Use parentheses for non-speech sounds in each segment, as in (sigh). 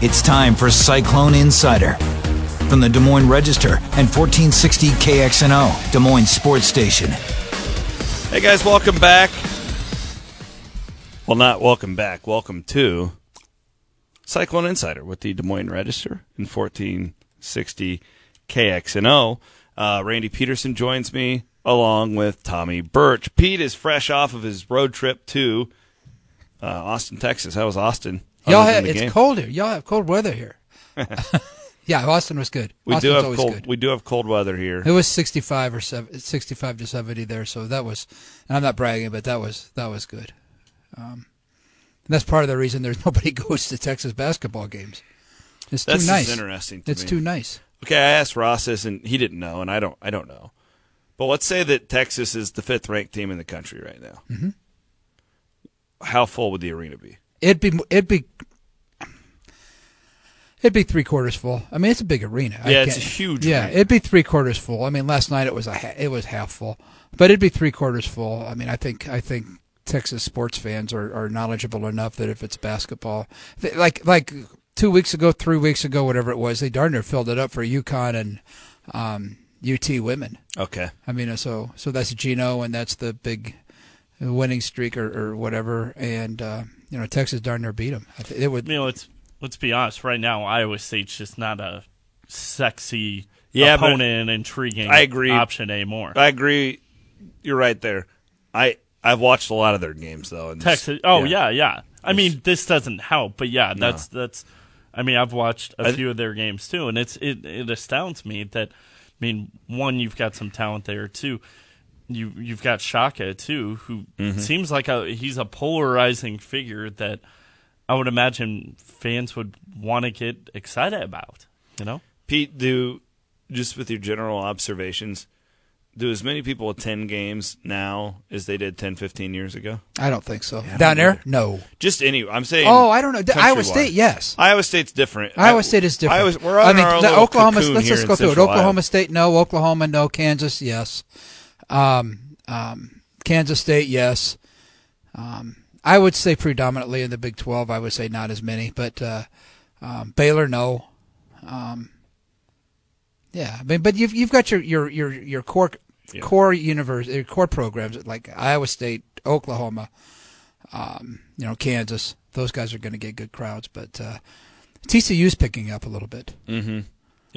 It's time for Cyclone Insider from the Des Moines Register and 1460 KXNO, Des Moines Sports Station. Hey guys, welcome back. Well, not welcome back. Welcome to Cyclone Insider with the Des Moines Register and 1460 KXNO. Uh, Randy Peterson joins me along with Tommy Birch. Pete is fresh off of his road trip to uh, Austin, Texas. How was Austin? Y'all have, it's game? cold here. Y'all have cold weather here. (laughs) yeah, Austin was good. We Austin's do have cold. good. We do have cold weather here. It was 65 or 7, 65 to 70 there, so that was. And I'm not bragging, but that was that was good. Um, and that's part of the reason there's (laughs) nobody goes to Texas basketball games. It's That's too nice. interesting. To It's me. too nice. Okay, I asked Ross this, and he didn't know, and I don't. I don't know. But let's say that Texas is the fifth ranked team in the country right now. Mm-hmm. How full would the arena be? It'd be it'd be it'd be three quarters full. I mean, it's a big arena. I Yeah, it's a huge Yeah, arena. it'd be three quarters full. I mean, last night it was a it was half full, but it'd be three quarters full. I mean, I think I think Texas sports fans are, are knowledgeable enough that if it's basketball, th- like like two weeks ago, three weeks ago, whatever it was, they darn near filled it up for UConn and um, UT women. Okay. I mean, so so that's Gino, and that's the big winning streak or, or whatever. And uh, you know, Texas darn near beat them. I th- it would. you know, let's let's be honest. Right now, Iowa State's just not a sexy Yeah, but opponent, intriguing I agree. option anymore. I agree. You're right there. I I've watched a lot of their games though. And this- Texas. Oh yeah, yeah. I mean, this doesn't help, but yeah, No. that's that's. I mean, I've watched a I- few of their games too, and it's it it astounds me that. I mean, one, you've got some talent there. Two, you you've got Shaka too, who Mm-hmm. seems like a he's a polarizing figure that I would imagine fans would want to get excited about. You know. Pete, do just with your general observations, do as many people attend games now as they did 10, 15 years ago? I don't think so. I don't Down there, either. no. Just any. I'm saying. Oh, I don't know. Iowa. State, yes. Iowa State's different. Iowa I- State is different. Iowa, we're I on mean, our the Oklahoma. Let's just go through it. Oklahoma Iowa. State, no. Oklahoma, no. Kansas, yes. Um, um, Kansas State, yes. Um, I would say predominantly in the Big Twelve. I would say not as many, but uh, um, Baylor, no. Um, yeah, I mean, but you've you've got your your your your core Yeah. core universe, your core programs like Iowa State, Oklahoma, um, you know, Kansas. Those guys are going to get good crowds, but uh, TCU's picking up a little bit. Mm-hmm.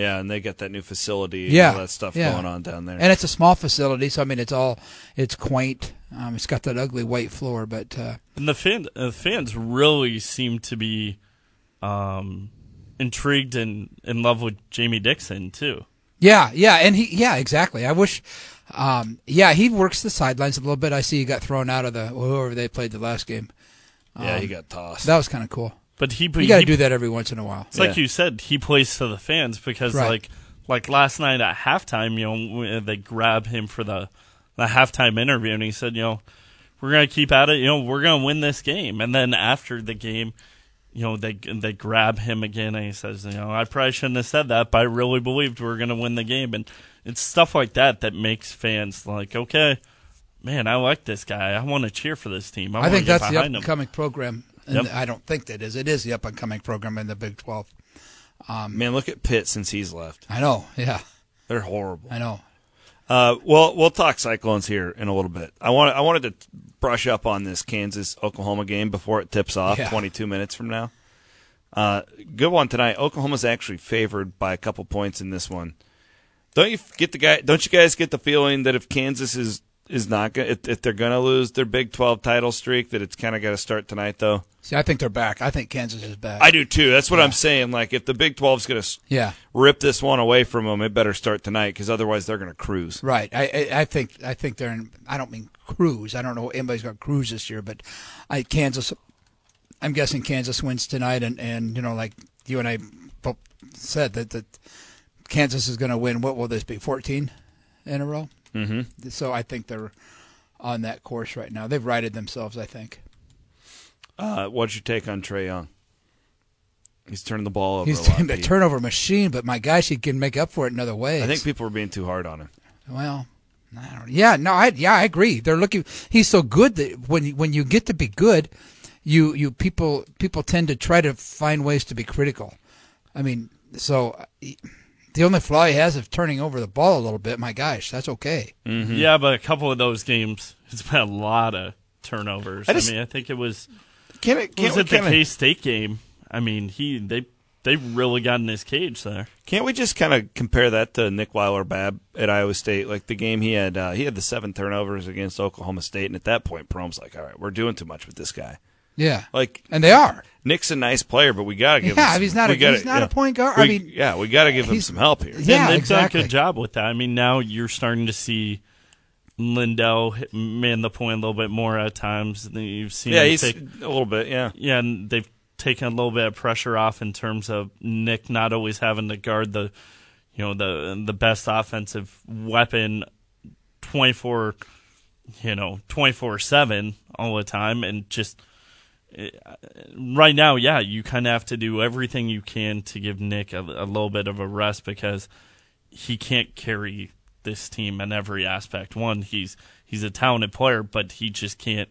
Yeah, and they got that new facility and Yeah, all that stuff yeah. going on down there. And it's a small facility, so I mean, it's all it's quaint. Um, it's got that ugly white floor, but uh, And the fan, uh, fans really seem to be um, intrigued and in love with Jamie Dixon too. yeah, yeah, and he, yeah, exactly. I wish, um, yeah, he works the sidelines a little bit. I see he got thrown out of the whoever they played the last game. yeah, um, he got tossed. That was kind of cool. But he, You got to do that every once in a while. It's like you said, he plays to the fans because Right. like like last night at halftime, you know, uh, they grab him for the the halftime interview, and he said, you know, we're gonna keep at it. You know, we're gonna win this game. And then after the game, you know, they they grab him again, and he says, you know, I probably shouldn't have said that, but I really believed we were gonna win the game. And it's stuff like that that makes fans like, okay. Man, I like this guy. I want to cheer for this team. I, I wanna think get that's the up behind and him. coming program. And Yep. I don't think that is. It is the up and coming program in the Big Twelve. Man, look at Pitt since he's left. I know. Yeah, They're horrible. I know. Uh, well, we'll talk Cyclones here in a little bit. I want I wanted to brush up on this Kansas Oklahoma game before it tips off Yeah. 22 minutes from now. Uh, good one tonight. Oklahoma's actually favored by a couple points in this one. Don't you get the guy? Don't you guys get the feeling that if Kansas is is not going if, if they're going to lose their Big 12 title streak, that it's kind of got to start tonight though? See, I think they're back. I think Kansas is back. I do too. That's what I'm saying. Like if the Big 12's going to yeah, rip this one away from them, it better start tonight because otherwise they're going to cruise. right. I, I I think I think they're in. I don't mean cruise. I don't know. Anybody's got cruise this year, but I Kansas. I'm guessing Kansas wins tonight, and and you know, like you and I both said that that Kansas is going to win. What will this be? 14 in a row. Mm-hmm. So I think they're on that course right now. They've righted themselves. I think. Uh, what's your take on Trae Young? He's turning the ball over. He's a turnover machine, but my gosh, he can make up for it in other ways. I think people were being too hard on him. Well, I don't. Yeah, no, I yeah, I agree. They're looking. He's so good that when when you get to be good, you you people people tend to try to find ways to be critical. I mean, so the only flaw he has is turning over the ball a little bit. My gosh, that's okay. Mm-hmm. Yeah, but a couple of those games, it's been a lot of turnovers. I I, just- mean, I think it was Can it? was Can't, we it the kinda, K State game. I mean, he they they really got in his cage there. can't we just kind of compare that to Nick Weiler-Babb at Iowa State? Like the game he had, uh, he had the seven turnovers against Oklahoma State, and at that point, Prohm's like, "All right, we're doing too much with this guy." Yeah, Like and they are. Nick's a nice player, but we got to give. Yeah, him some, he's not a- gotta- he's not a point guard. I We- mean, yeah, we got to give him some help here. Yeah, and they've exactly. done a good job with that. I mean, now you're starting to see Lindell man the point a little bit more at times. Than you've seen Yeah, him he's take, a little bit. Yeah, yeah, and they've taken a little bit of pressure off in terms of Nick not always having to guard the, you know, the the best offensive weapon, twenty four, you know, twenty four seven all the time, and just Uh, right now, yeah, you kind of have to do everything you can to give Nick a, a little bit of a rest because he can't carry this team in every aspect. One, he's he's a talented player, but he just can't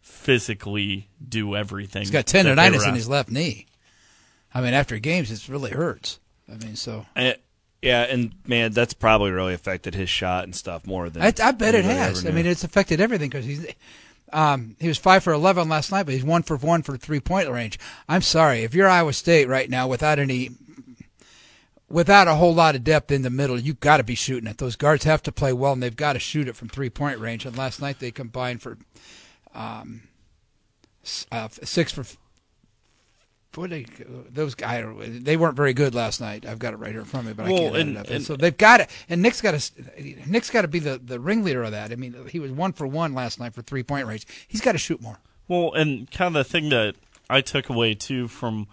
physically do everything. He's got tendonitis in his left knee. I mean, after games, it really hurts. I mean, so yeah, and man, that's probably really affected his shot and stuff more than I, I bet it has. ever I mean, it's affected everything because he's. Um, he was five for eleven last night, but he's one for one for three point range. I'm sorry if you're Iowa State right now without any, without a whole lot of depth in the middle, you've got to be shooting it. Those guards have to play well, and they've got to shoot it from three point range. And last night they combined for, um, uh, six for. What they, those guys, they weren't very good last night. I've got it right here in front of me, but I Well, can't add and- it up. and- so they've got it, and Nick's got to, Nick's got to be the, the ringleader of that. I mean, he was one for one last night for three point range. He's got to shoot more. Well, and kind of the thing that I took away too from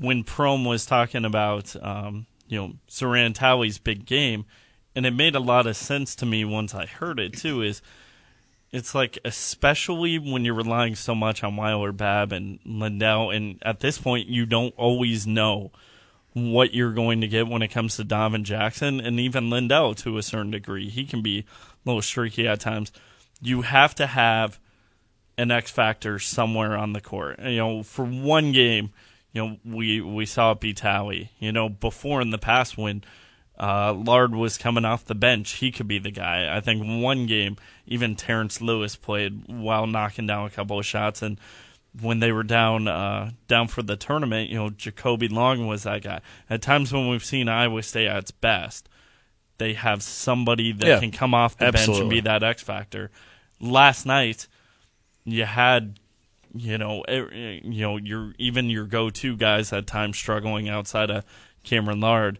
when Prohm was talking about, um, you know, Zoran Talley's big game, and it made a lot of sense to me once I heard it too. Is it's like especially when you're relying so much on Weiler, Babb, and Lindell, and at this point you don't always know what you're going to get when it comes to Donovan Jackson and even Lindell to a certain degree. He can be a little streaky at times. You have to have an X factor somewhere on the court. You know, for one game, you know, we we saw it be Talley. You know, before in the past when uh, Lard was coming off the bench, he could be the guy. I think one game, even Terrence Lewis played while knocking down a couple of shots, and when they were down uh, down for the tournament, you know, Jakolby Long was that guy. At times when we've seen Iowa State at its best, they have somebody that Yeah, can come off the bench and be that X factor. Last night, you had you know you know your even your go-to guys at times struggling outside of Cameron Lard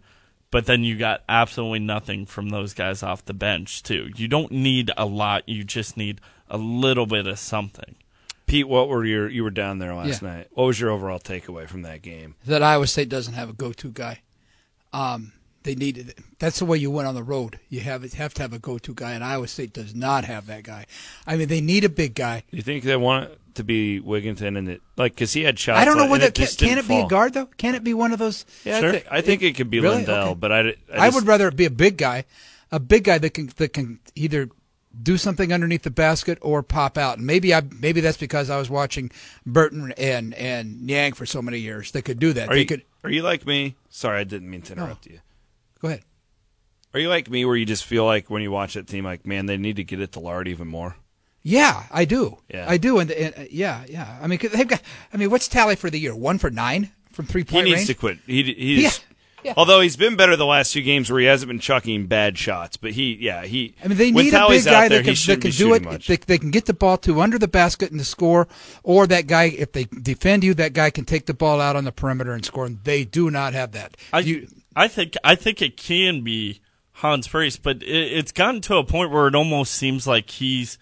but then you got absolutely nothing from those guys off the bench too you don't need a lot you just need a little bit of something Pete, what were your? You were down there last Yeah. night. What was your overall takeaway from that game? That Iowa State doesn't have a go to guy. Um, they needed it. That's the way you win on the road. You have have to have a go to guy, and Iowa State does not have that guy. I mean, they need a big guy. You think they want it to be Wigginton and it like because he had shots? I don't know like- whether and can, can didn't it be a guard though. Can it be one of those? Yeah, Sure. I, think, I think it could be Really? Lindell, Okay. but I, I, I, would rather it be a big guy, a big guy that can that can either do something underneath the basket or pop out. And maybe I maybe that's because I was watching Burton and and Niang for so many years. They could do that. Are they you, could are you like me? Sorry, I didn't mean to interrupt you. go ahead. Are you like me where you just feel like when you watch that team, like, man, they need to get it to Lard even more? Yeah, I do. Yeah. I do. And, and uh, yeah, yeah. I mean, 'cause they've got. I mean, what's tally for the year? One for nine from three point. He needs range. to quit. He, he's, Yeah, yeah. Although he's been better the last few games where he hasn't been chucking bad shots, but he, yeah, he. I mean, they need a big guy there, that can, that can do it. They, they can get the ball to under the basket and the score, or that guy, if they defend you, that guy can take the ball out on the perimeter and score. And they do not have that. I, You- I think I think it can be Hans Brase, but it, it's gotten to a point where it almost seems like he's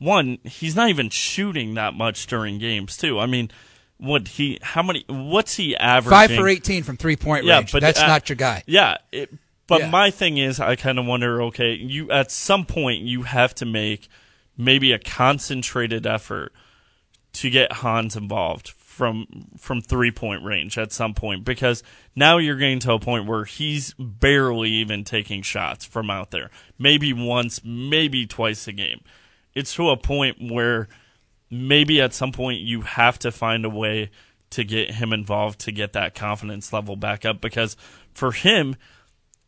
one. He's not even shooting that much during games, too. I mean, what he? How many? What's he averaging? five for eighteen from three point Yeah, range. but That's uh, not your guy. Yeah, it, but Yeah. my thing is, I kind of wonder. Okay, you at some point you have to make maybe a concentrated effort to get Hans involved from from three point range at some point because now you're getting to a point where he's barely even taking shots from out there. Maybe once, maybe twice a game. It's to a point where maybe at some point you have to find a way to get him involved to get that confidence level back up because for him,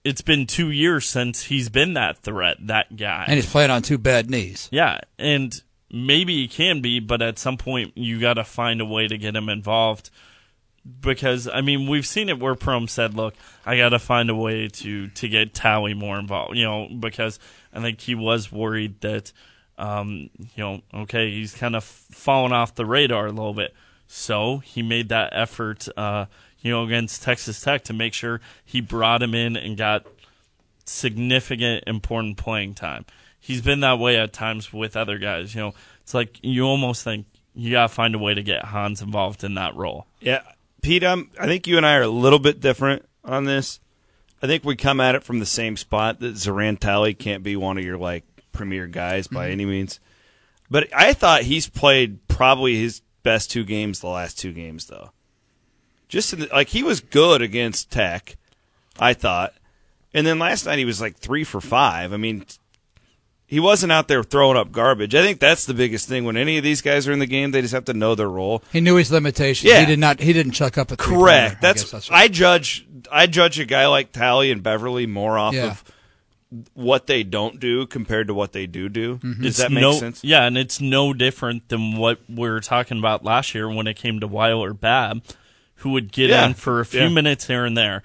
it's been two years since he's been that threat, that guy. And he's playing on two bad knees. Yeah, and maybe he can be, but at some point you got to find a way to get him involved. Because I mean, we've seen it where Prohm said, "Look, I got to find a way to to get Talley more involved." You know, because I think he was worried that, um, you know, okay, he's kind of fallen off the radar a little bit. So he made that effort, uh, you know, against Texas Tech to make sure he brought him in and got significant, important playing time. He's been that way at times with other guys. You know, it's like you almost think you got to find a way to get Hans involved in that role. Yeah, Pete, I'm, I think you and I are a little bit different on this. I think we come at it from the same spot that Zoran Talley can't be one of your like premier guys by Mm-hmm. any means. But I thought he's played probably his best two games the last two games though. Just in the, like he was good against Tech, I thought. And then last night he was like 3 for 5. I mean, he wasn't out there throwing up garbage. I think that's the biggest thing when any of these guys are in the game, they just have to know their role. He knew his limitations. Yeah. He did not. He didn't chuck up a. Correct. I That's, guess that's I judge I judge a guy like Talley and Beverly more off Yeah. of what they don't do compared to what they do do. Mm-hmm. Does that make no, sense? Yeah, and it's no different than what we were talking about last year when it came to Weiler-Babb, who would get Yeah. in for a few Yeah. minutes here and there.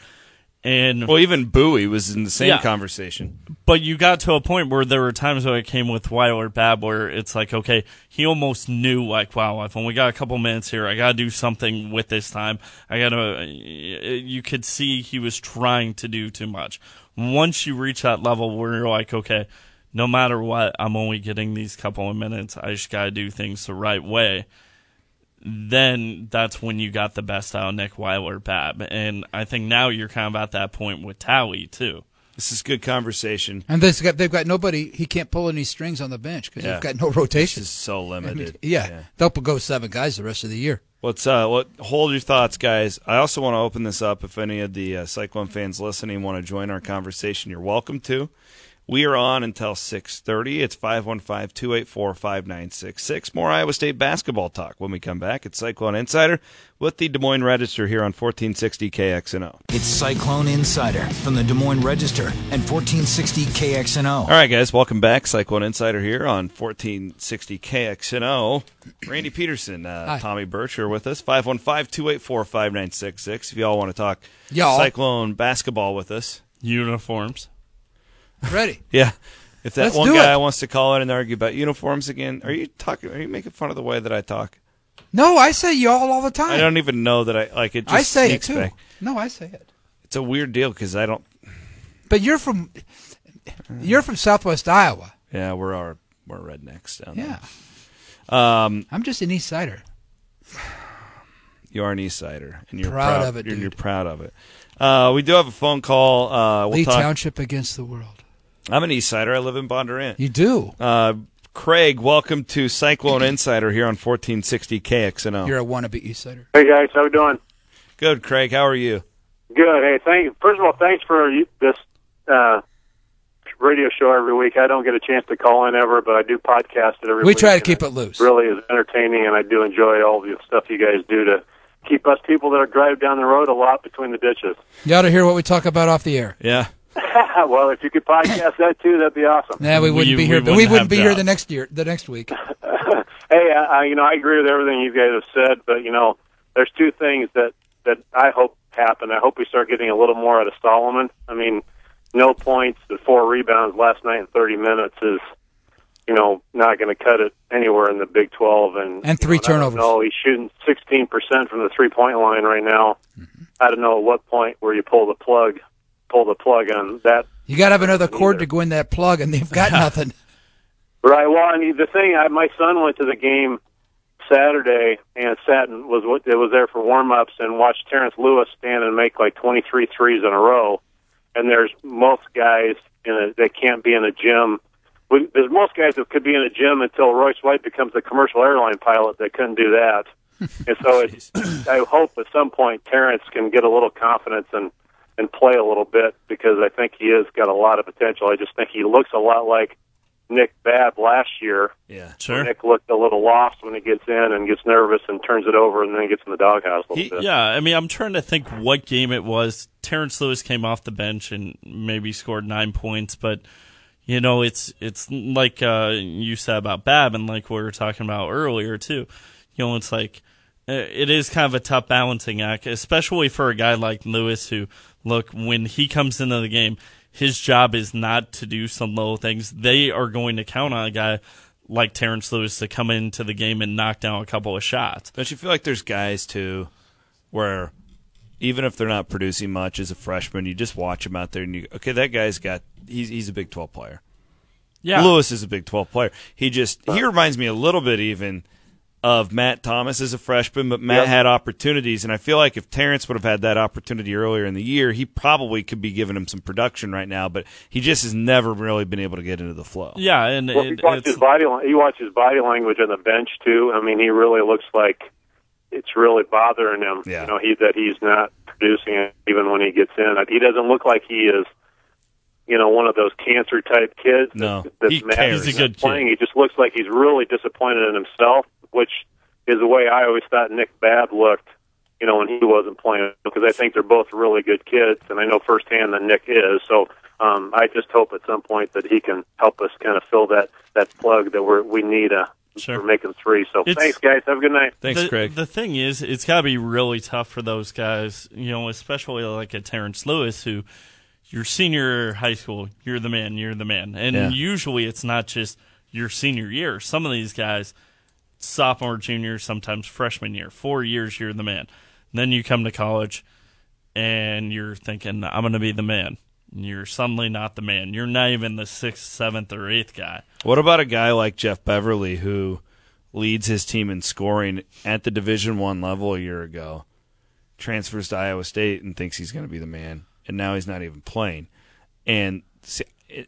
And Well, even Bowie was in the same Yeah. conversation. but you got to a point where there were times where it came with Weiler-Babb where it's like, okay, he almost knew like, wow, I've only got a couple minutes here. I got to do something with this time. I got to. You could see he was trying to do too much. Once you reach that level where you're like, okay, no matter what, I'm only getting these couple of minutes. I just got to do things the right way. Then that's when you got the best out of Nick Weiler-Babb, and I think now you're kind of at that point with Talley too. This is good conversation. And they've got, they've got nobody. He can't pull any strings on the bench because Yeah. they've got no This rotation. is so I mean, limited. yeah, they'll go seven guys the rest of the year. Let's uh, let, hold your thoughts, guys. I also want to open this up. If any of the uh, Cyclone fans listening want to join our conversation, you're welcome to. We are on until 6:30. It's 515-284-5966. More Iowa State basketball talk when we come back. It's Cyclone Insider with the Des Moines Register here on 1460 KXNO. It's Cyclone Insider from the Des Moines Register and 1460 KXNO. All right, guys, welcome back. Cyclone Insider here on 1460 KXNO. Randy Peterson, uh, Tommy Birch are with us. 515-284-5966. If y'all want to talk Y'all. Cyclone basketball with us. Uniforms. Ready? (laughs) Yeah. If that Let's one guy it. wants to call in and argue about uniforms again, are you talking? Are you making fun of the way that I talk? No, I say y'all all the time. I don't even know that I like it. Just I say it too. back. No, I say it. It's a weird deal because I don't. But you're from you're from Southwest Iowa. Yeah, we're our we're rednecks down Yeah, there. Um, I'm just an East Sider. you are an East Sider, and you're Proud proud, of it, You're, you're proud of it. Uh, we do have a phone call. Uh, we'll Lee talk. Township against the world. I'm an East Sider. I live in Bondurant. You do. Uh, Craig, welcome to Cyclone Insider here on 1460 KXNO. You're a wannabe East Sider. Hey guys, how we doing? Good, Craig. How are you? Good. Hey, thank. First of all, thanks for this uh, radio show every week. I don't get a chance to call in ever, but I do podcast it every We week. We try to keep it loose. Really is entertaining, and I do enjoy all the stuff you guys do to keep us people that are drive down the road a lot between the ditches. You ought to hear what we talk about off the air. Yeah. (laughs) well, if you could podcast that too, that'd be awesome. Yeah, we wouldn't We- be we here. but wouldn't we wouldn't be here the next year, the next week. (laughs) Hey, I, I, you know, I agree with everything you guys have said, but you know, there's two things that that I hope happen. I hope we start getting a little more out of Solomon. I mean, no points, and four rebounds last night in 30 minutes is, you know, not going to cut it anywhere in the Big 12. And And three you know, turnovers. know. he's shooting 16 percent from the three point line right now. Mm-hmm. I don't know at what point where you pull the plug, pull the plug on that You got to have another cord Neither. to go in that plug, and they've got (laughs) nothing. Right. Well, I mean, the thing, I, my son went to the game Saturday and sat and was it was there for warm ups and watched Terrence Lewis stand and make like 23 threes in a row. And there's most guys in a, that can't be in a gym. We, there's most guys that could be in a gym until Royce White becomes a commercial airline pilot that couldn't do that. (laughs) and so it's, I hope at some point Terrence can get a little confidence and and play a little bit because I think he has got a lot of potential. I just think he looks a lot like Nick Babb last year. Yeah. Sure. Nick looked a little lost when he gets in and gets nervous and turns it over and then gets in the doghouse a little He, bit. yeah, I mean, I'm trying to think what game it was. Terrence Lewis came off the bench and maybe scored nine points, but you know, it's it's like uh, you said about Babb, and like we were talking about earlier too. You know, it's like Uh, it is kind of a tough balancing act, especially for a guy like Lewis, who look when he comes into the game, his job is not to do some little things. They are going to count on a guy like Terrence Lewis to come into the game and knock down a couple of shots. Don't you feel like there's guys too, where even if they're not producing much as a freshman, you just watch them out there and you okay, that guy's got he's he's a Big Twelve player. Yeah, Lewis is a Big Twelve player. He just he reminds me a little bit even of Matt Thomas as a freshman, but Matt Yep. had opportunities, and I feel like if Terrence would have had that opportunity earlier in the year, he probably could be giving him some production right now. But he just has never really been able to get into the flow. yeah, and Well, it, you watch it's, his body. lan- You watch his body language on the bench too. I mean, he really looks like it's really bothering him. Yeah. You know, he that he's not producing it even when he gets in. He doesn't look like he is. You know, one of those cancer type kids. No, that, that's he mad cares. he's He's a good not playing. kid. He just looks like he's really disappointed in himself, which is the way I always thought Nick Babb looked. You know, when he wasn't playing, because I think they're both really good kids, and I know firsthand that Nick is. So um, I just hope at some point that he can help us kind of fill that that plug that we're we need uh, Sure. for making three. So It's- thanks, guys. Have a good night. Thanks, the, Craig. The thing is, it's got to be really tough for those guys, you know, especially like a Terrence Lewis, who your senior high school, you're the man, you're the man. And Yeah. usually it's not just your senior year. Some of these guys, sophomore, junior, sometimes freshman year, four years, you're the man. then you come to college and you're thinking, I'm going to be the man. And You're suddenly not the man. You're not even the sixth, seventh, or eighth guy. What about a guy like Jeff Beverly who leads his team in scoring at the Division One level a year ago, transfers to Iowa State and thinks he's going to be the man, and now he's not even playing. And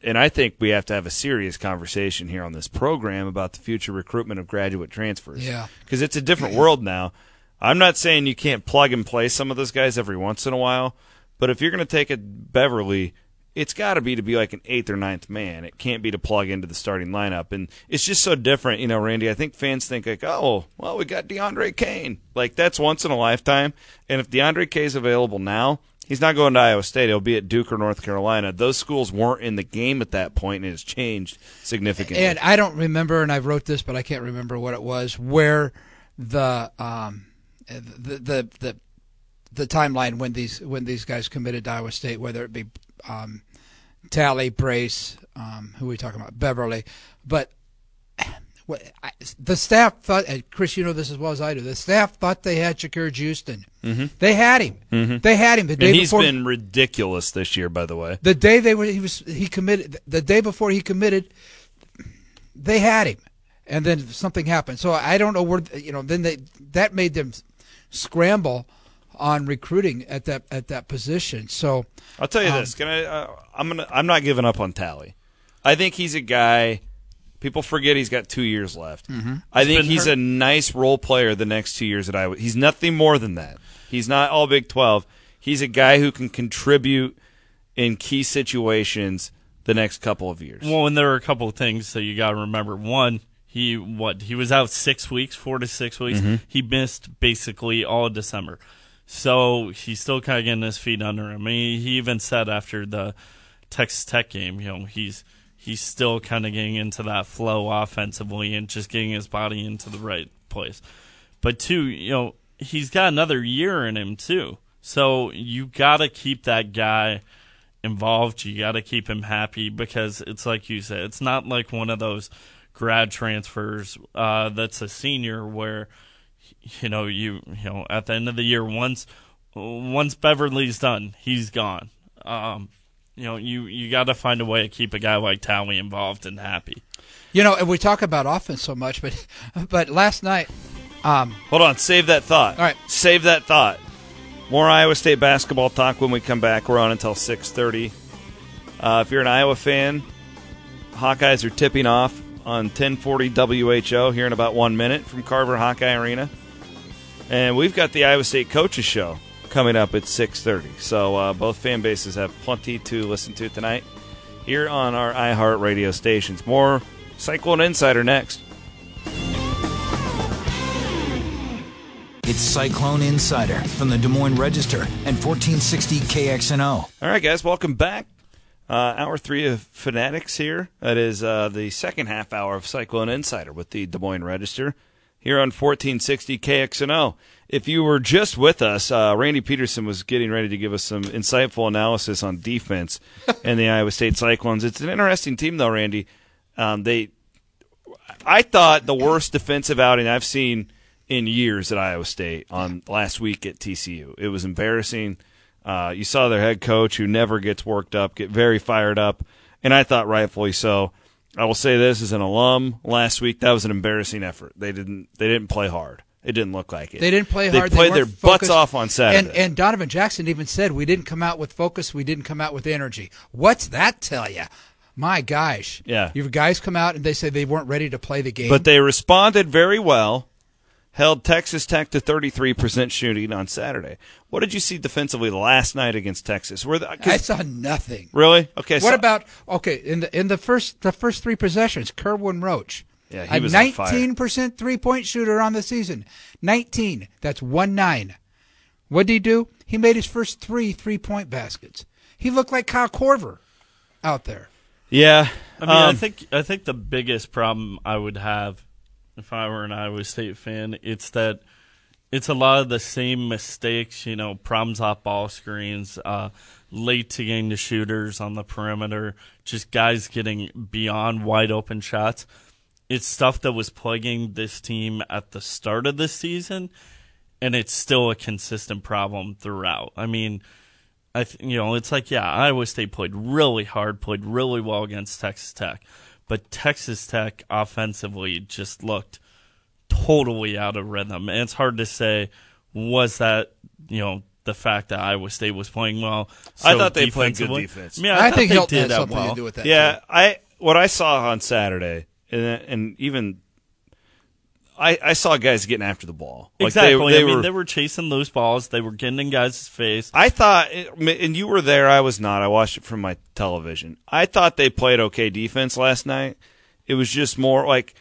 and I think we have to have a serious conversation here on this program about the future recruitment of graduate transfers. Yeah. because it's a different world now. I'm not saying you can't plug and play some of those guys every once in a while, but if you're going to take a Beverly, it's got to be to be like an eighth or ninth man. It can't be to plug into the starting lineup, and it's just so different, you know, Randy. I think fans think like, oh, well, we got DeAndre Kane, like that's once in a lifetime. And if DeAndre K is available now, he's not going to Iowa State. He'll be at Duke or North Carolina. Those schools weren't in the game at that point, and it has changed significantly. And I don't remember, and I wrote this, but I can't remember what it was. Where the um, the the the, the timeline when these when these guys committed to Iowa State, whether it be um, Talley, Brase, um, who are we talking about, Beverly, but. The staff thought, Chris, you know this as well as I do. The staff thought they had Shakir Houston. Mm-hmm. They had him. They had him the day and he's before. been ridiculous this year, by the way. The day they were, he was he committed. The day before he committed, they had him, and then something happened. So I don't know where you know. Then they that made them scramble on recruiting at that at that position. So I'll tell you Um, this. Can I? Uh, I'm gonna. I'm not giving up on Talley. I think he's a guy. People forget he's got two years left. Mm-hmm. I think he's hurt. a nice role player the next two years at Iowa. He's nothing more than that. He's not all Big Twelve. He's a guy who can contribute in key situations the next couple of years. Well, and there are a couple of things that you got to remember. One, he what he was out six weeks, four to six weeks. He missed basically all of December, so he's still kind of getting his feet under him. I mean, he even said after the Texas Tech game, you know, he's he's still kind of getting into that flow offensively and just getting his body into the right place. But two, you know, he's got another year in him too. So you got to keep that guy involved. You got to keep him happy because it's like you said, it's not like one of those grad transfers uh, that's a senior where you know you you know at the end of the year once once Beverly's done, he's gone. Um, you know, you you got to find a way to keep a guy like Talley involved and happy. you know, and we talk about offense so much, but (laughs) but last night, um, Hold on. Save that thought. All right. Save that thought. More Iowa State basketball talk when we come back. We're on until six thirty. Uh, if you're an Iowa fan, Hawkeyes are tipping off on 1040 WHO here in about one minute from Carver Hawkeye Arena. And we've got the Iowa State Coaches Show coming up at 6.30. So uh, both fan bases have plenty to listen to tonight here on our iHeart radio stations. More Cyclone Insider next. It's Cyclone Insider from the Des Moines Register and 1460 KXNO. All right, guys, welcome back. Uh, hour three of Fanatics here. That is uh, the second half hour of Cyclone Insider with the Des Moines Register here on 1460 KXNO. If you were just with us, uh, Randy Peterson was getting ready to give us some insightful analysis on defense (laughs) and the Iowa State Cyclones. It's an interesting team, though, Randy. Um, they, I thought the worst defensive outing I've seen in years at Iowa State on last week at TCU. It was embarrassing. Uh, you saw their head coach, who never gets worked up, get very fired up, and I thought rightfully so. I will say this as an alum last week, that was an embarrassing effort. They didn't they didn't play hard. It didn't look like it. They didn't play hard. They played their weren't butts focused. off on Saturday. And, and Donovan Jackson even said, "We didn't come out with focus. We didn't come out with energy." What's that tell you? My gosh. Yeah. Your guys come out and they say they weren't ready to play the game. But they responded very well. Held Texas Tech to 33% shooting on Saturday. What did you see defensively last night against Texas? Were the, 'cause- I saw nothing. really? Okay. What so- about okay in the in the first the first three possessions? Kerwin Roach, Yeah, he a was on fire. nineteen percent three point shooter on the season. Nineteen. That's one nine. What did he do? He made his first three three point baskets. He looked like Kyle Korver out there. Yeah. I mean, I um, think I think the biggest problem I would have if I were an Iowa State fan, it's that it's a lot of the same mistakes. You know, problems off ball screens, uh, late to getting to shooters on the perimeter, just guys getting beyond wide open shots. It's stuff that was plaguing this team at the start of the season, and it's still a consistent problem throughout. I mean. I th- you know, it's like yeah, Iowa State played really hard, played really well against Texas Tech, but Texas Tech offensively just looked totally out of rhythm. And it's hard to say was that you know the fact that Iowa State was playing well. I thought they played good defense. Yeah, I, I, thought think they Hilton did that something well. to do with that. Yeah, too. I what I saw on Saturday, and and even I I saw guys getting after the ball. Like they- exactly. they I mean, were- they were chasing loose balls. They were getting in guys' face. I thought, and you were there. I was not. I watched it from my television. I thought they played okay defense last night. It was just more like,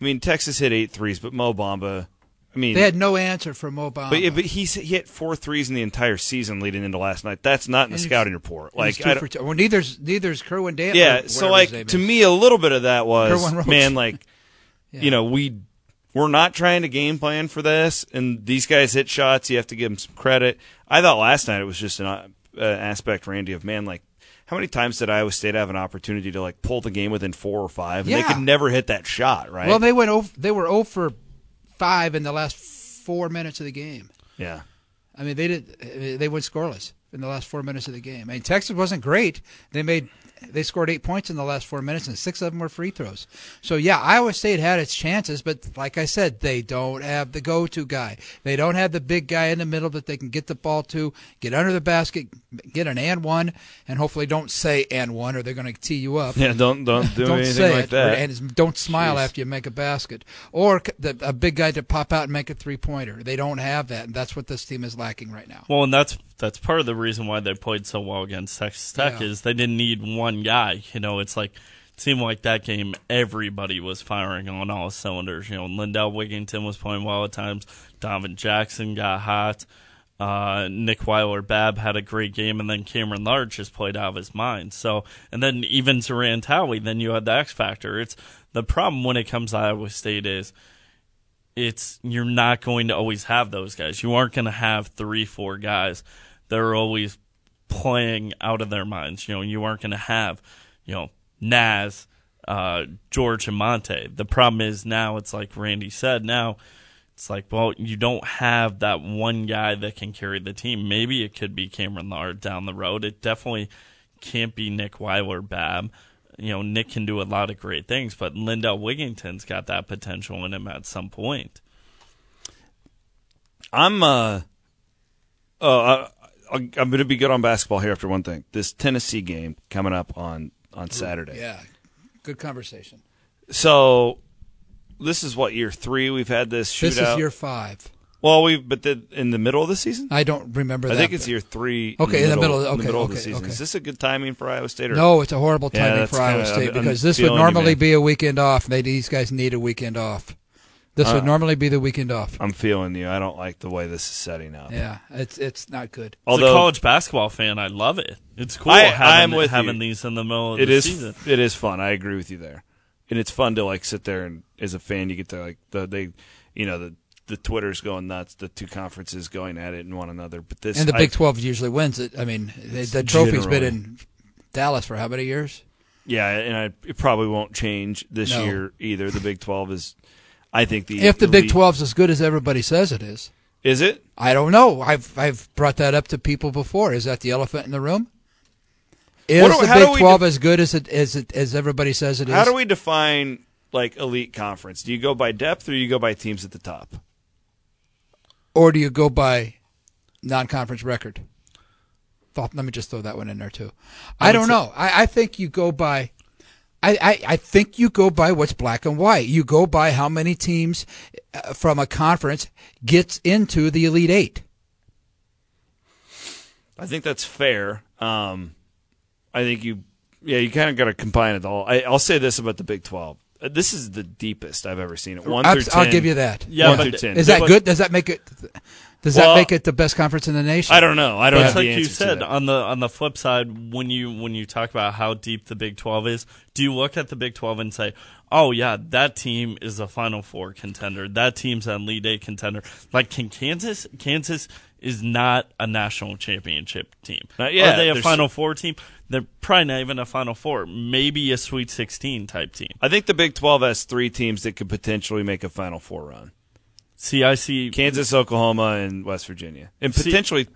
I mean, Texas hit eight threes, but Mo Bamba. I mean, They had no answer for Mo Bamba. but, but he's he hit four threes in the entire season leading into last night. That's not in the And he's- scouting report. And he's Like, two I for don't- two. well, neither's neither's Kerwin Dan. yeah. So like to me, a little bit of that was man, like (laughs) Yeah. you know, we we're not trying to game plan for this, and these guys hit shots. You have to give them some credit. I thought last night it was just an uh, aspect, Randy, of man, like how many times did Iowa State have an opportunity to like pull the game within four or five, and they could never hit that shot, right? Well, they went. Over, they were 0 for five in the last four minutes of the game. yeah. I mean, they did. They went scoreless in the last four minutes of the game. I mean, Texas wasn't great. They made. They scored eight points in the last four minutes, and six of them were free throws. So yeah, Iowa State had its chances, but like I said, they don't have the go-to guy. They don't have the big guy in the middle that they can get the ball to, get under the basket, get an and one, and hopefully don't say and one, or they're going to tee you up. Yeah, don't don't do don't anything say like it, that. or- and don't smile Jeez. after you make a basket, or the, a big guy to pop out and make a three pointer. They don't have that, and that's what this team is lacking right now. Well, and that's that's part of the reason why they played so well against Texas Tech Yeah. is they didn't need one guy. You know, it's like it seemed like that game everybody was firing on all cylinders. You know, Lindell Wigginton was playing well at times. Donovan Jackson got hot. Uh, Nick Weiler-Babb had a great game, and then Cameron Lard just played out of his mind. So, and then even Zoran Talley, then you had the X factor. It's the problem when it comes to Iowa State is it's you're not going to always have those guys. You aren't going to have three, four guys that are always playing out of their minds. You know, you aren't going to have, you know, Naz, uh, George, and Monte. The problem is now it's like Randy said. Now it's like, well, you don't have that one guy that can carry the team. Maybe it could be Cameron Lard down the road. It definitely can't be Nick Weiler-Babb. You know, Nick can do a lot of great things, but Lindell Wigginton's got that potential in him at some point. I'm uh I, I'm going to be good on basketball here after one thing. This Tennessee game coming up on on Saturday. Yeah, good conversation. So this is what year three we've had this shootout. This is year five. Well, we but the, in the middle of the season. I don't remember I that. think it's year three. Okay, in the middle- in okay, the middle of the season. okay. Is this a good timing for Iowa State? Or No, it's a horrible timing that's for Iowa State because I'm this would feeling you, normally be a weekend off. They, these guys need a weekend off. This would Uh, normally be the weekend off. I'm feeling you. I don't like the way this is setting up. Yeah, it's it's not good. Although As a college basketball fan, I love it. It's cool I- having, I'm with having you. these in the middle of it the is season. it is fun. I agree with you there, and it's fun to like sit there and as a fan you get to like the they you know the the Twitter's going nuts, the two conferences going at it and one another. But this And the I- Big Twelve usually wins it. I mean, they, the trophy's been in Dallas for how many years? yeah, and I, it probably won't change this No. year either. The Big Twelve is, I think the If the Big elite- 12's as good as everybody says it is, is it. I don't know. I've I've brought that up to people before. Is that the elephant in the room? Is do- the Big 12 de- as good as it as it as everybody says it is? How do we define like elite conference? Do you go by depth or you go by teams at the top? or do you go by non-conference record? Thought- Let me just throw that one in there too. I, don't know. I, I think you go by. I, I, I think you go by what's black and white. You go by how many teams uh, from a conference gets into the Elite Eight. I think that's fair. Um, I think you, yeah, you kind of got to combine it all. I, I'll say this about the Big Twelve: Uh, this is the deepest I've ever seen it. One I'll, through I'll give you that. Yeah, one through ten. Is that good? Does that make it? Does Well, that make it the best conference in the nation? I don't know. I don't But have it's like the you answer to said on the on the flip side, when you when you talk about how deep the Big Twelve is, do you look at the Big Twelve and say, "Oh yeah, that team is a Final Four contender. That team's an Elite Eight contender." Like, can Kansas? Kansas is not a national championship team. Not yet. Are they a Final Four team? They're probably not even a Final Four. Maybe a Sweet Sixteen type team. I think the Big Twelve has three teams that could potentially make a Final Four run: See, I see. Kansas, Oklahoma, and West Virginia, and See- potentially.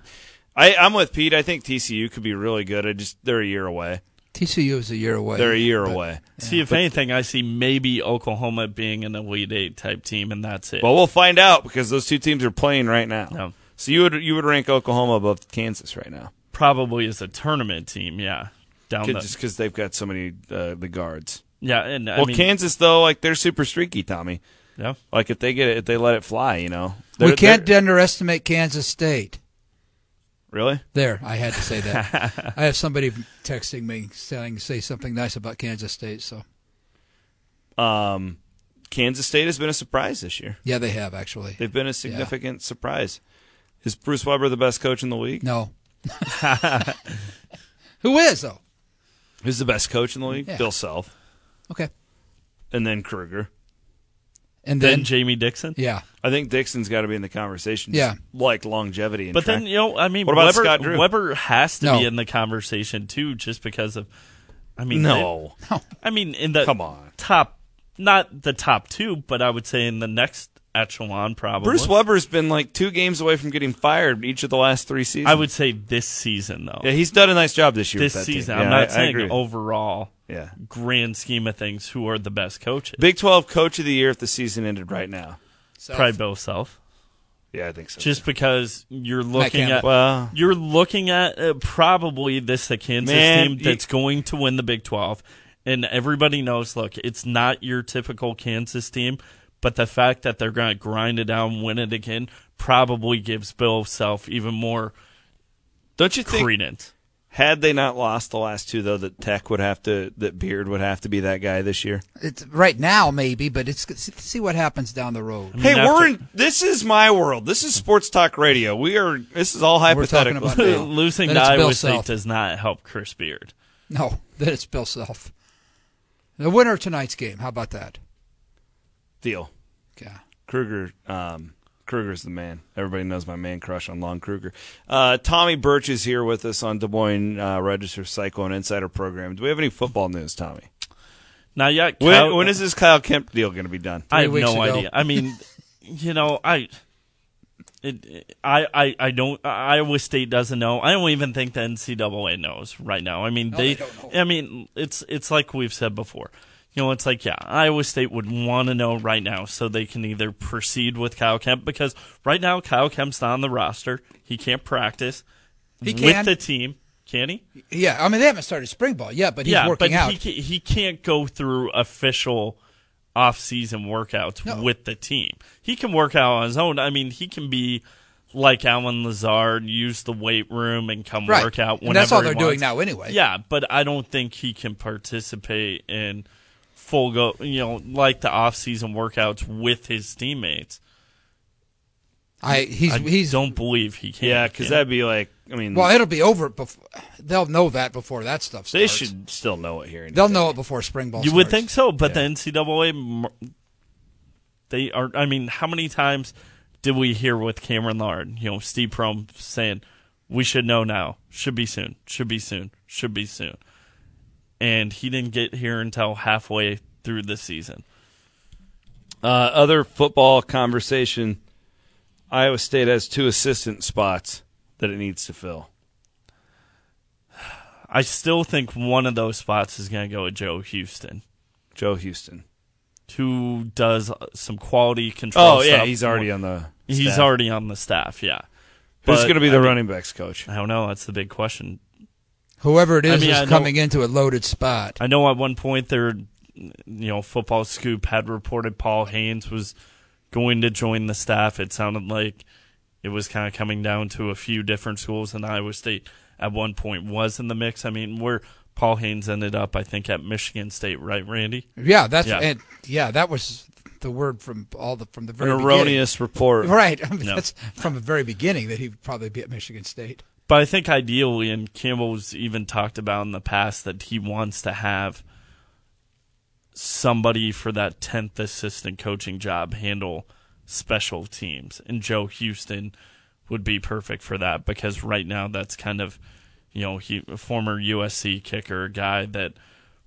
I, I'm with Pete. I think TCU could be really good. I just they're a year away. TCU is a year away. They're a year but- away. See, if anything, I see maybe Oklahoma being an Elite Eight type team, and that's it. Well, we'll find out because those two teams are playing right now. No. So you would you would rank Oklahoma above Kansas right now, probably as a tournament team, yeah. Down Could- the, just because they've got so many uh, the guards. yeah, and I well, mean, Kansas though, like they're super streaky, Tommy. Yeah. Like if they get it, if they let it fly, you know. we can't underestimate Kansas State. really. There, I had to say that. (laughs) I have somebody texting me saying say something nice about Kansas State. So Um, Kansas State has been a surprise this year. yeah, they have actually. They've been a significant surprise. Is Bruce Weber the best coach in the league? No. (laughs) (laughs) Who is though? Who's the best coach in the league? Yeah. Bill Self, Okay. and then Kruger. And Then then, Jamie Dixon. yeah, I think Dixon's got to be in the conversation. Yeah. like longevity. And But track. then you know, I mean, What about Weber, Scott Drew? Weber has to No. be in the conversation too, just because of. I mean, no, they- I mean, in the Come on. top, not the top two, but I would say in the next echelon, probably. Bruce Weber's been like two games away from getting fired each of the last three seasons. I would say this season though. Yeah, he's done a nice job this year. this with that season, Yeah, I'm not I- I saying agree. overall. Yeah, Grand scheme of things, who are the best coaches? Big Twelve Coach of the Year if the season ended right now. Probably Bill Self. Yeah, I think so. Just because you're looking at well, you're looking at uh, probably this the Kansas Man, team you- that's going to win the Big 12 and everybody knows look it's not your typical Kansas team but the fact that they're going to grind it down win it again probably gives Bill Self even more don't you think credence had they not lost the last two though, that Tech would have to, that Beard would have to be that guy this year? it's right now maybe, but it's see what happens down the road. Hey, after- we're in. This is my world. This is sports talk radio. We are. This is all We're talking hypothetical. about now. (laughs) losing to Iowa State does not help Chris Beard No, (laughs) then it's Bill Self. The winner of tonight's game. How about that? Deal. Yeah. Kruger. Um, Kruger's the man. Everybody knows my man crush on Lon Kruger. Uh, Tommy Birch is here with us on Des Moines uh, Register Cyclone Insider program. Do we have any football news, Tommy? now yet When, when is this Kyle Kempt deal going to be done? I have no ago. idea. I mean, (laughs) you know, I, it, I, I, I don't. Iowa State doesn't know. I don't even think the NCAA knows right now. I mean, they. they don't know. I mean, it's it's like we've said before. You know, it's like yeah, Iowa State would want to know right now so they can either proceed with Kyle Kempt because right now Kyle Kempt's not on the roster. He can't practice He can. with the team. Can he? Yeah, I mean they haven't started spring ball yet, but he's yeah, working but out. he he can't go through official off-season workouts No. with the team. He can work out on his own. I mean, he can be like Allen Lazard, use the weight room and come Right. work out And whenever that's all he they're doing now anyway. Yeah, but I don't think he can participate in full go, you know, like the off-season workouts with his teammates. I he's I he's don't believe he can. Yeah, because that'd be like, I mean, well, it'll be over before they'll know that before that stuff starts. they should still know it here. They'll Kentucky. know it before spring ball. You would think so, but Yeah. the NCAA, they are. I mean, how many times did we hear with Cameron Lard, you know, Steve Prohm saying, "We should know now. Should be soon. Should be soon. Should be soon," and he didn't get here until halfway through the season. Uh, other football conversation. Iowa State has two assistant spots that it needs to fill. I still think one of those spots is going to go with Joe Houston, Joe Houston. who does some quality control. Oh yeah, stuff. he's already on the. he's staff. already on the staff. Yeah, Who's going to be I the mean, running backs coach? I don't know. That's the big question. Whoever it is I mean, is I know- coming into a loaded spot. I know at one point there, you know, Football Scoop had reported Paul Haynes was going to join the staff. It sounded like it was kind of coming down to a few different schools, and Iowa State at one point was in the mix. I mean, where Paul Haynes ended up, I think, at Michigan State, right, Randy? Yeah, that's Yeah. and yeah, that was the word from all the from the An very erroneous report. Right, I mean, No. that's from the very beginning that he'd probably be at Michigan State. But I think ideally, and Campbell's even talked about in the past that he wants to have somebody for that 10th assistant coaching job handle special teams. And Joe Houston would be perfect for that because right now that's kind of, you know, he a former USC kicker, a guy that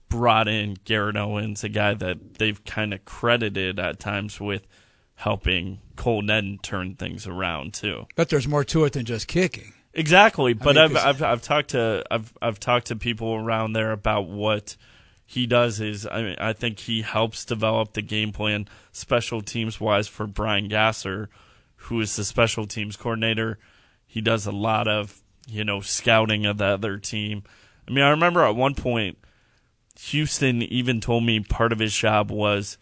brought in Garrett Owens, a guy that they've kind of credited at times with helping Cole Netten turn things around too. But there's more to it than just kicking. Exactly, but mean, I've, I've I've talked to I've I've talked to people around there about what he does is I mean, I think he helps develop the game plan special teams wise for Brian Gasser, who is the special teams coordinator. He does a lot of you know scouting of the other team. I mean, I remember at one point Houston even told me part of his job was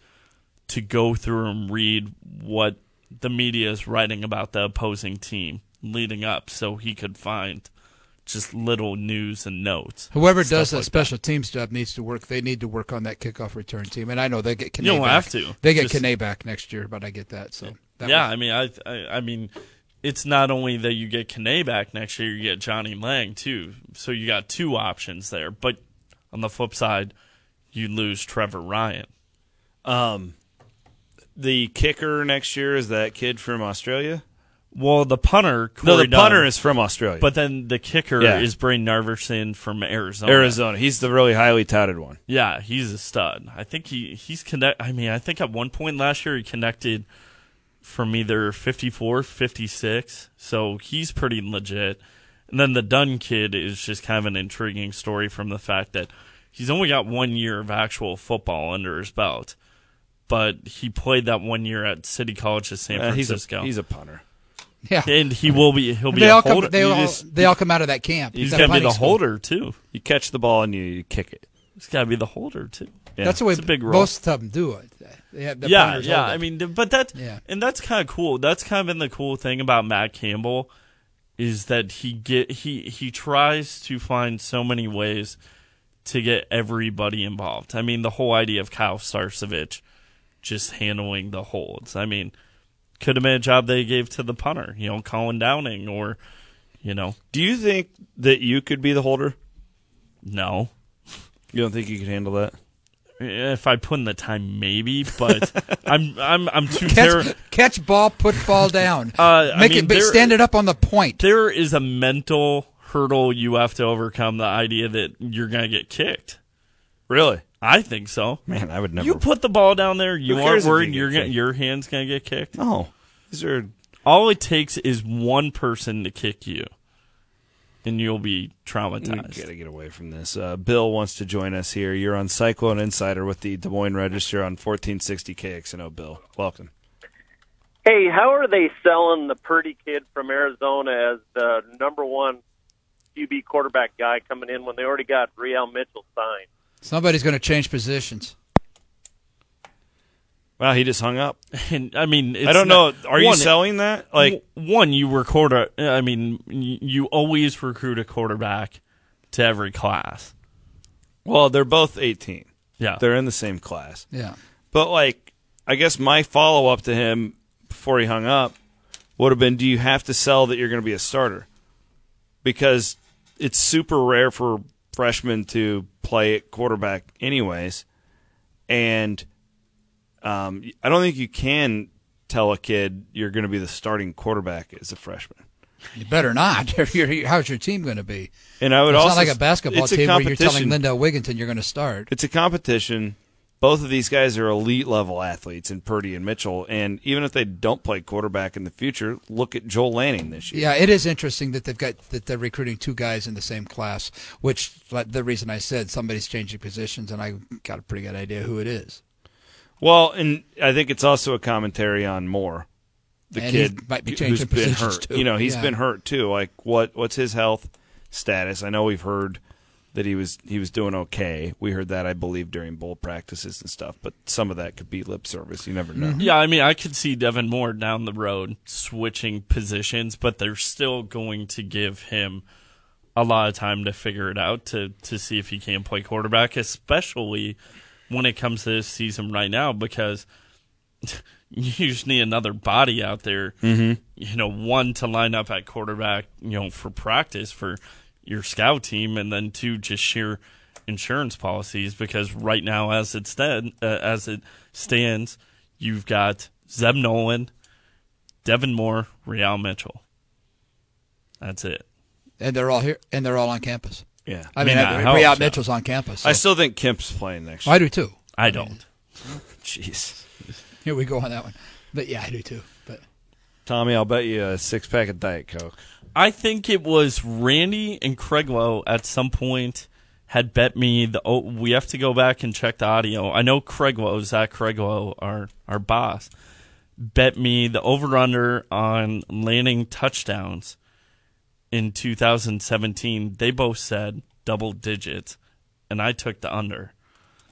to go through and read what the media is writing about the opposing team leading up so he could find just little news and notes. Whoever does that like special teams job needs to work. They need to work on that kickoff return team. And I know they get Kene You don't back. have to. They get Just- Kene back next year, but I get that. So that yeah, was- I mean, I, I, I mean, it's not only that you get Kene back next year, you get Johnnie Lang too. So you got two options there. But on the flip side, you lose Trever Ryen. Um, the kicker next year is that kid from Australia. Well, the punter, No, Corey the punter is from Australia. But then the kicker Yeah. is Brayden Narveson from Arizona. Arizona. He's the really highly touted one. Yeah, he's a stud. I think he he's connect. I mean, I think at one point last year he connected from either 54, 56. So he's pretty legit. And then the Dunn kid is just kind of an intriguing story from the fact that he's only got one year of actual football under his belt, but he played that one year at City College of San Uh, he's a Francisco, he's a punter. Yeah. and he will be he'll be They a all come. They all, just- they all come out of that camp. he's that got to be the school. holder too. You catch the ball and you, you kick it. He's got to be the holder too. Yeah. That's the way It's a big role. most of them do it. They have the yeah, yeah. it. I mean, but that Yeah. and that's kind of cool. That's kind of been the cool thing about Matt Campbell is that he get he he tries to find so many ways to get everybody involved. I mean, the whole idea of Kyle Sarsevich just handling the holds. I mean, could have been a job they gave to the punter, you know, Colin Downing or you know, Do you think that you could be the holder? no. You don't think you could handle that? If I put in the time, maybe, but (laughs) I'm I'm I'm too catch, terrible. catch ball, put ball (laughs) down. Uh, I Make mean, it, but there- stand it up on the point. there is a mental hurdle you have to overcome the idea that you're going to get kicked. Really? I think so. Man, I would never. You put the ball down there, you aren't cares you worried get you're gonna, your hand's going to get kicked. no. These are All it takes is one person to kick you, and you'll be We traumatized. gotta get away from this. Uh, Bill wants to join us here. You're on Cyclone Insider with the Des Moines Register on 1460 KXNO. Bill, welcome. Hey, how are they selling the Purdy kid from Arizona as the number one QB quarterback guy coming in when they already got Re-al Mitchell signed? Somebody's going to change positions. Wow, he just hung up. (laughs) And I mean, it's I don't know. not- Are you selling that? Like, one, you recruit a. I mean, you always recruit a quarterback to every class. well, they're both 18. Yeah, They're in the same class. Yeah. But like, I guess my follow up to him before he hung up would have been: Do you have to sell that you're going to be a starter? Because it's super rare for freshmen to play at quarterback, anyways. And um, I don't think you can tell a kid you're going to be the starting quarterback as a freshman. You better not. (laughs) How's your team going to be? And I would It's also not like a basketball it's a team where you're telling. Lindell Wigginton you're going to start. it's a competition. Both of these guys are elite level athletes in Purdy and Mitchell, and even if they don't play quarterback in the future, look at Joel Lanning this year. Yeah, it is interesting that they've got that they're recruiting two guys in the same class. Which like, the reason I said somebody's changing positions, and I got a pretty good idea who it is. Well, and I think it's also a commentary on Moore, the And kid might be who's changing been hurt. too. You know, he's Yeah. been hurt too. Like, what what's his health status? I know we've heard that he was he was doing okay. We heard that I believe during bowl practices and stuff, but some of that could be lip service. You never know. Mm-hmm. Yeah, I mean, I could see Devin Moore down the road switching positions, but they're still going to give him a lot of time to figure it out to to see if he can play quarterback, especially when it comes to this season right now, because (laughs) you just need another body out there. Mm-hmm. You know, one to line up at quarterback, you know, for practice for your scout team, and then two just sheer insurance policies. Because right now, as it stand, uh, as it stands, you've got Zeb Noland, Devin Moore, Re-al Mitchell. That's it. And they're all here, and they're all on campus. Yeah, I mean, mean, I I hope Re-al so. Mitchell's on campus. so- I still think Kempt's playing next year. I do too. I don't. (laughs) Jeez, Here we go on that one. But yeah, I do too. But Tommy, I'll bet you a six pack of Diet Coke. I think it was Randy and Craiglow at some point had bet me the. Oh, we have to go back and check the audio. I know Craiglow, Zach Craiglow, our our boss, bet me the over under on Lanning touchdowns in 2017. They both said double digits, and I took the under.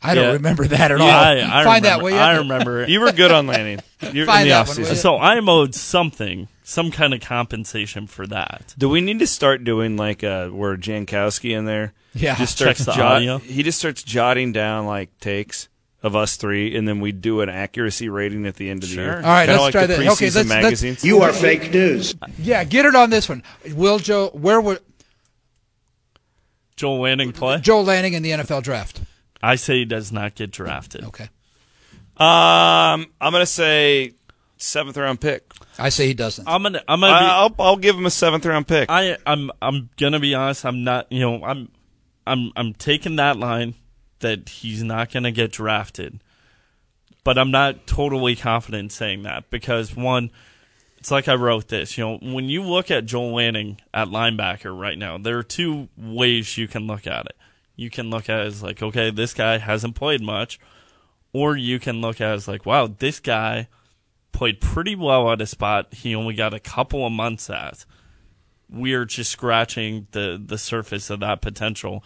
I don't remember that at all. I, I Find remember, that way. I remember it. You were good on Lanning. You're Find in the that one, will offseason. you? So I'm owed something, some kind of compensation for that. Do we need to start doing like uh where Jankowski in there? Yeah. just starts Checks the jot- audio. He just starts jotting down like takes of us three, and then we do an accuracy rating at the end of the Sure. year. All right, Kinda let's like try the that. Okay, preseason let's- let's- magazines. You are fake news. Yeah, get it on this one. Will Joe? Where would Joel Lanning play? Joe Lanning in the NFL draft? I say he does not get drafted. Okay, um, I'm gonna say seventh round pick. I say he doesn't. I'm gonna, I'm gonna I, be, I'll I'll give him a seventh round pick. I, I'm, I'm gonna be honest. I'm not, you know, I'm, I'm, I'm taking that line that he's not gonna get drafted, but I'm not totally confident in saying that because one, it's like I wrote this. You know, when you look at Joel Lanning at linebacker right now, there are two ways you can look at it. You can look at it as like, okay, this guy hasn't played much, or you can look at it as like, wow, this guy played pretty well at a spot he only got a couple of months at. We're just scratching the, the surface of that potential.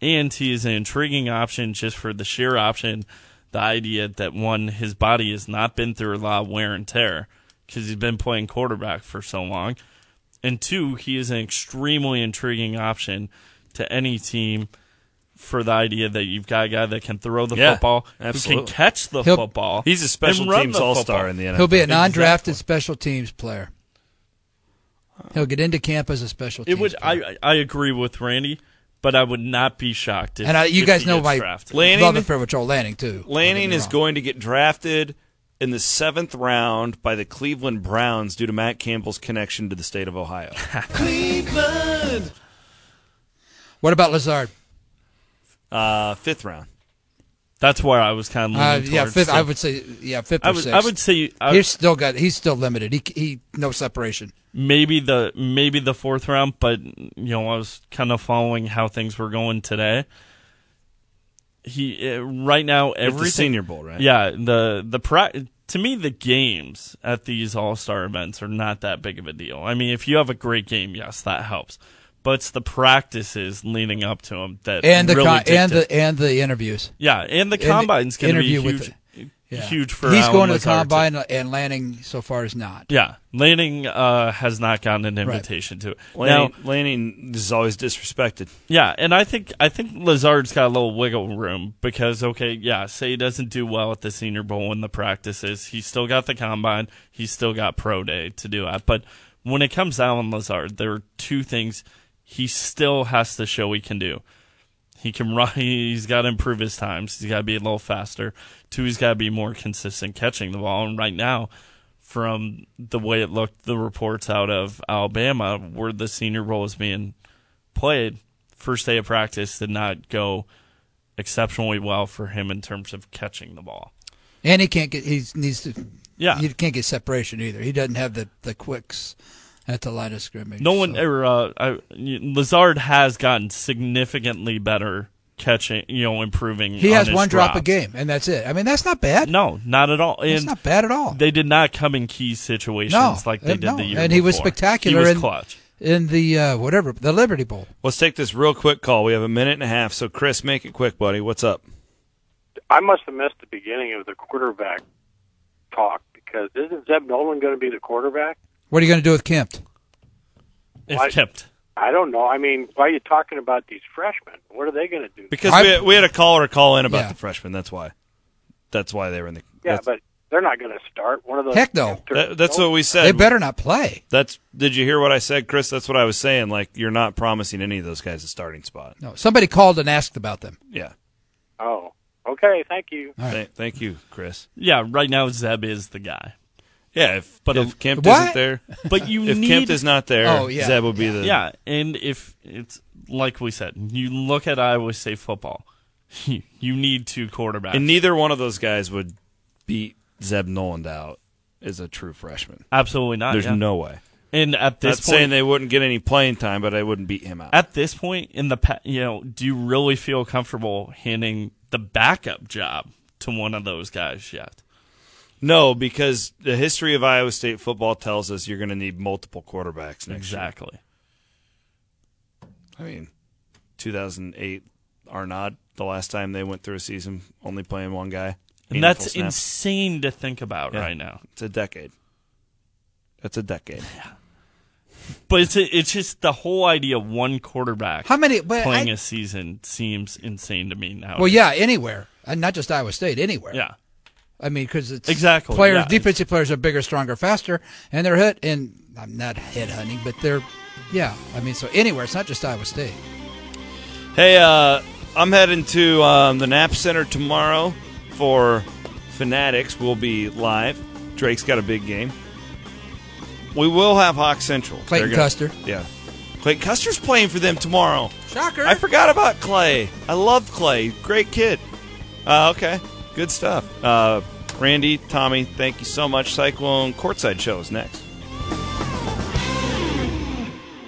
And he is an intriguing option just for the sheer option, the idea that one, his body has not been through a lot of wear and tear because he's been playing quarterback for so long. And two, he is an extremely intriguing option to any team for the idea that you've got a guy that can throw the Yeah, football, absolutely. who can catch the He'll- football. He's a special and teams all star in the NFL. He'll be a non-drafted Exactly. special teams player. He'll get into camp as a special teams It would. player. I I agree with Randy, but I would not be shocked if. and I, you if guys he know gets my drafted. Lanning- love affair with Joel Lanning too. Lanning is going to get drafted in the seventh round by the Cleveland Browns due to Matt Campbell's connection to the state of Ohio. Cleveland. (laughs) What about Lazard? Uh, fifth round. That's where I was kind of Uh, leaning yeah, fifth. so I would say yeah, fifth or I would. sixth. I would say I, he's still got. He's still limited. He he no separation. maybe the maybe the fourth round, but you know I was kind of following how things were going today. He uh, right now every Senior Bowl, right? Yeah, the the to me the games at these All Star events are not that big of a deal. I mean, if you have a great game, yes, that helps. But it's the practices leading up to them that And the really con- and the and the interviews. yeah, and the and the combine's going to be huge. with the- Yeah. huge for He's Allen going to the Lazard, too. combine, and Lanning so far is not. Yeah, Lanning uh, has not gotten an invitation to it. Now, Lanning, Lanning is always disrespected. yeah, and I think I think Lazard's got a little wiggle room because okay, yeah, say he doesn't do well at the Senior Bowl in the practices, he's still got the combine, he's still got pro day to do that. But when it comes down to Allen Lazard, there are two things he still has to show he can do. He can run. (laughs) He's got to improve his times. He's got to be a little faster. Two, he's got to be more consistent catching the ball. And right now, from the way it looked, the reports out of Alabama, where the Senior Bowl is being played, first day of practice did not go exceptionally well for him in terms of catching the ball. And he can't get. He needs to. Yeah, He can't get separation either. He doesn't have the the quicks at the line of scrimmage. no one so- or uh, I, Lazard has gotten significantly better catching. You know, improving. He on has his one drop a game, and that's it. I mean, that's not bad. No, not at all. it's not bad at all. they did not come in key situations No, like they uh, did no. the year And he was spectacular He was in- clutch. In the uh, whatever the Liberty Bowl. Let's take this real quick call. We have a minute and a half, so Chris, make it quick, buddy. What's up? I must have missed the beginning of the quarterback talk because isn't Zeb Noland going to be the quarterback? What are you going to do with Kempt? If Why- kept. I don't know. I mean, why are you talking about these freshmen? What are they going to do? Because I- we had, we had a caller call in about Yeah. the freshmen. That's why. That's why they were in the. yeah, but they're not going to start. One of those. Heck no. that- that's what we said. They better not play. That's. Did you hear what I said, Chris? That's what I was saying. Like you're not promising any of those guys a starting spot. No, somebody called and asked about them. Yeah. Oh, okay. Thank you. All right. Th- thank you, Chris. Yeah, right now Zeb is the guy. Yeah. If But if a- Kempt What? isn't there, (laughs) But you if need Kempt is not there, Oh, yeah. Zeb will be the. Yeah, and if it's like we said, you look at Iowa State football, (laughs) you, you need two quarterbacks. And neither one of those guys would beat Zeb Noland out as a true freshman. Absolutely not. There's yeah. no way. And at this Not saying they wouldn't get any playing time, but I wouldn't beat him out. at this point in the pa- you know, do you really feel comfortable handing the backup job to one of those guys yet? No, because the history of Iowa State football tells us you're going to need multiple quarterbacks next year. Exactly. I mean, 2008 Arnaud, the last time they went through a season only playing one guy. And that's snaps. insane to think about Yeah. right now. It's a decade. That's a decade. But it's it's just the whole idea of one quarterback How many? But playing I, a season seems insane to me now. well, yeah, anywhere, and not just Iowa State, anywhere. yeah. I mean, because it's Exactly, Players, yeah. defensive players are bigger, stronger, faster, and they're hit. And I'm not head hunting, but they're, yeah. I mean, so anywhere, it's not just Iowa State. Hey, uh, I'm heading to um, the Knapp Center tomorrow for Fanatics. We'll be live. Drake's got a big game. We will have Hawk Central. Clayton gonna- Custer. Yeah. Clayton Custer's playing for them tomorrow. Shocker! I forgot about Clay. I love Clay. Great kid. Uh, okay. Good stuff. Uh, Randy, Tommy, thank you so much. Cyclone Courtside Show is next.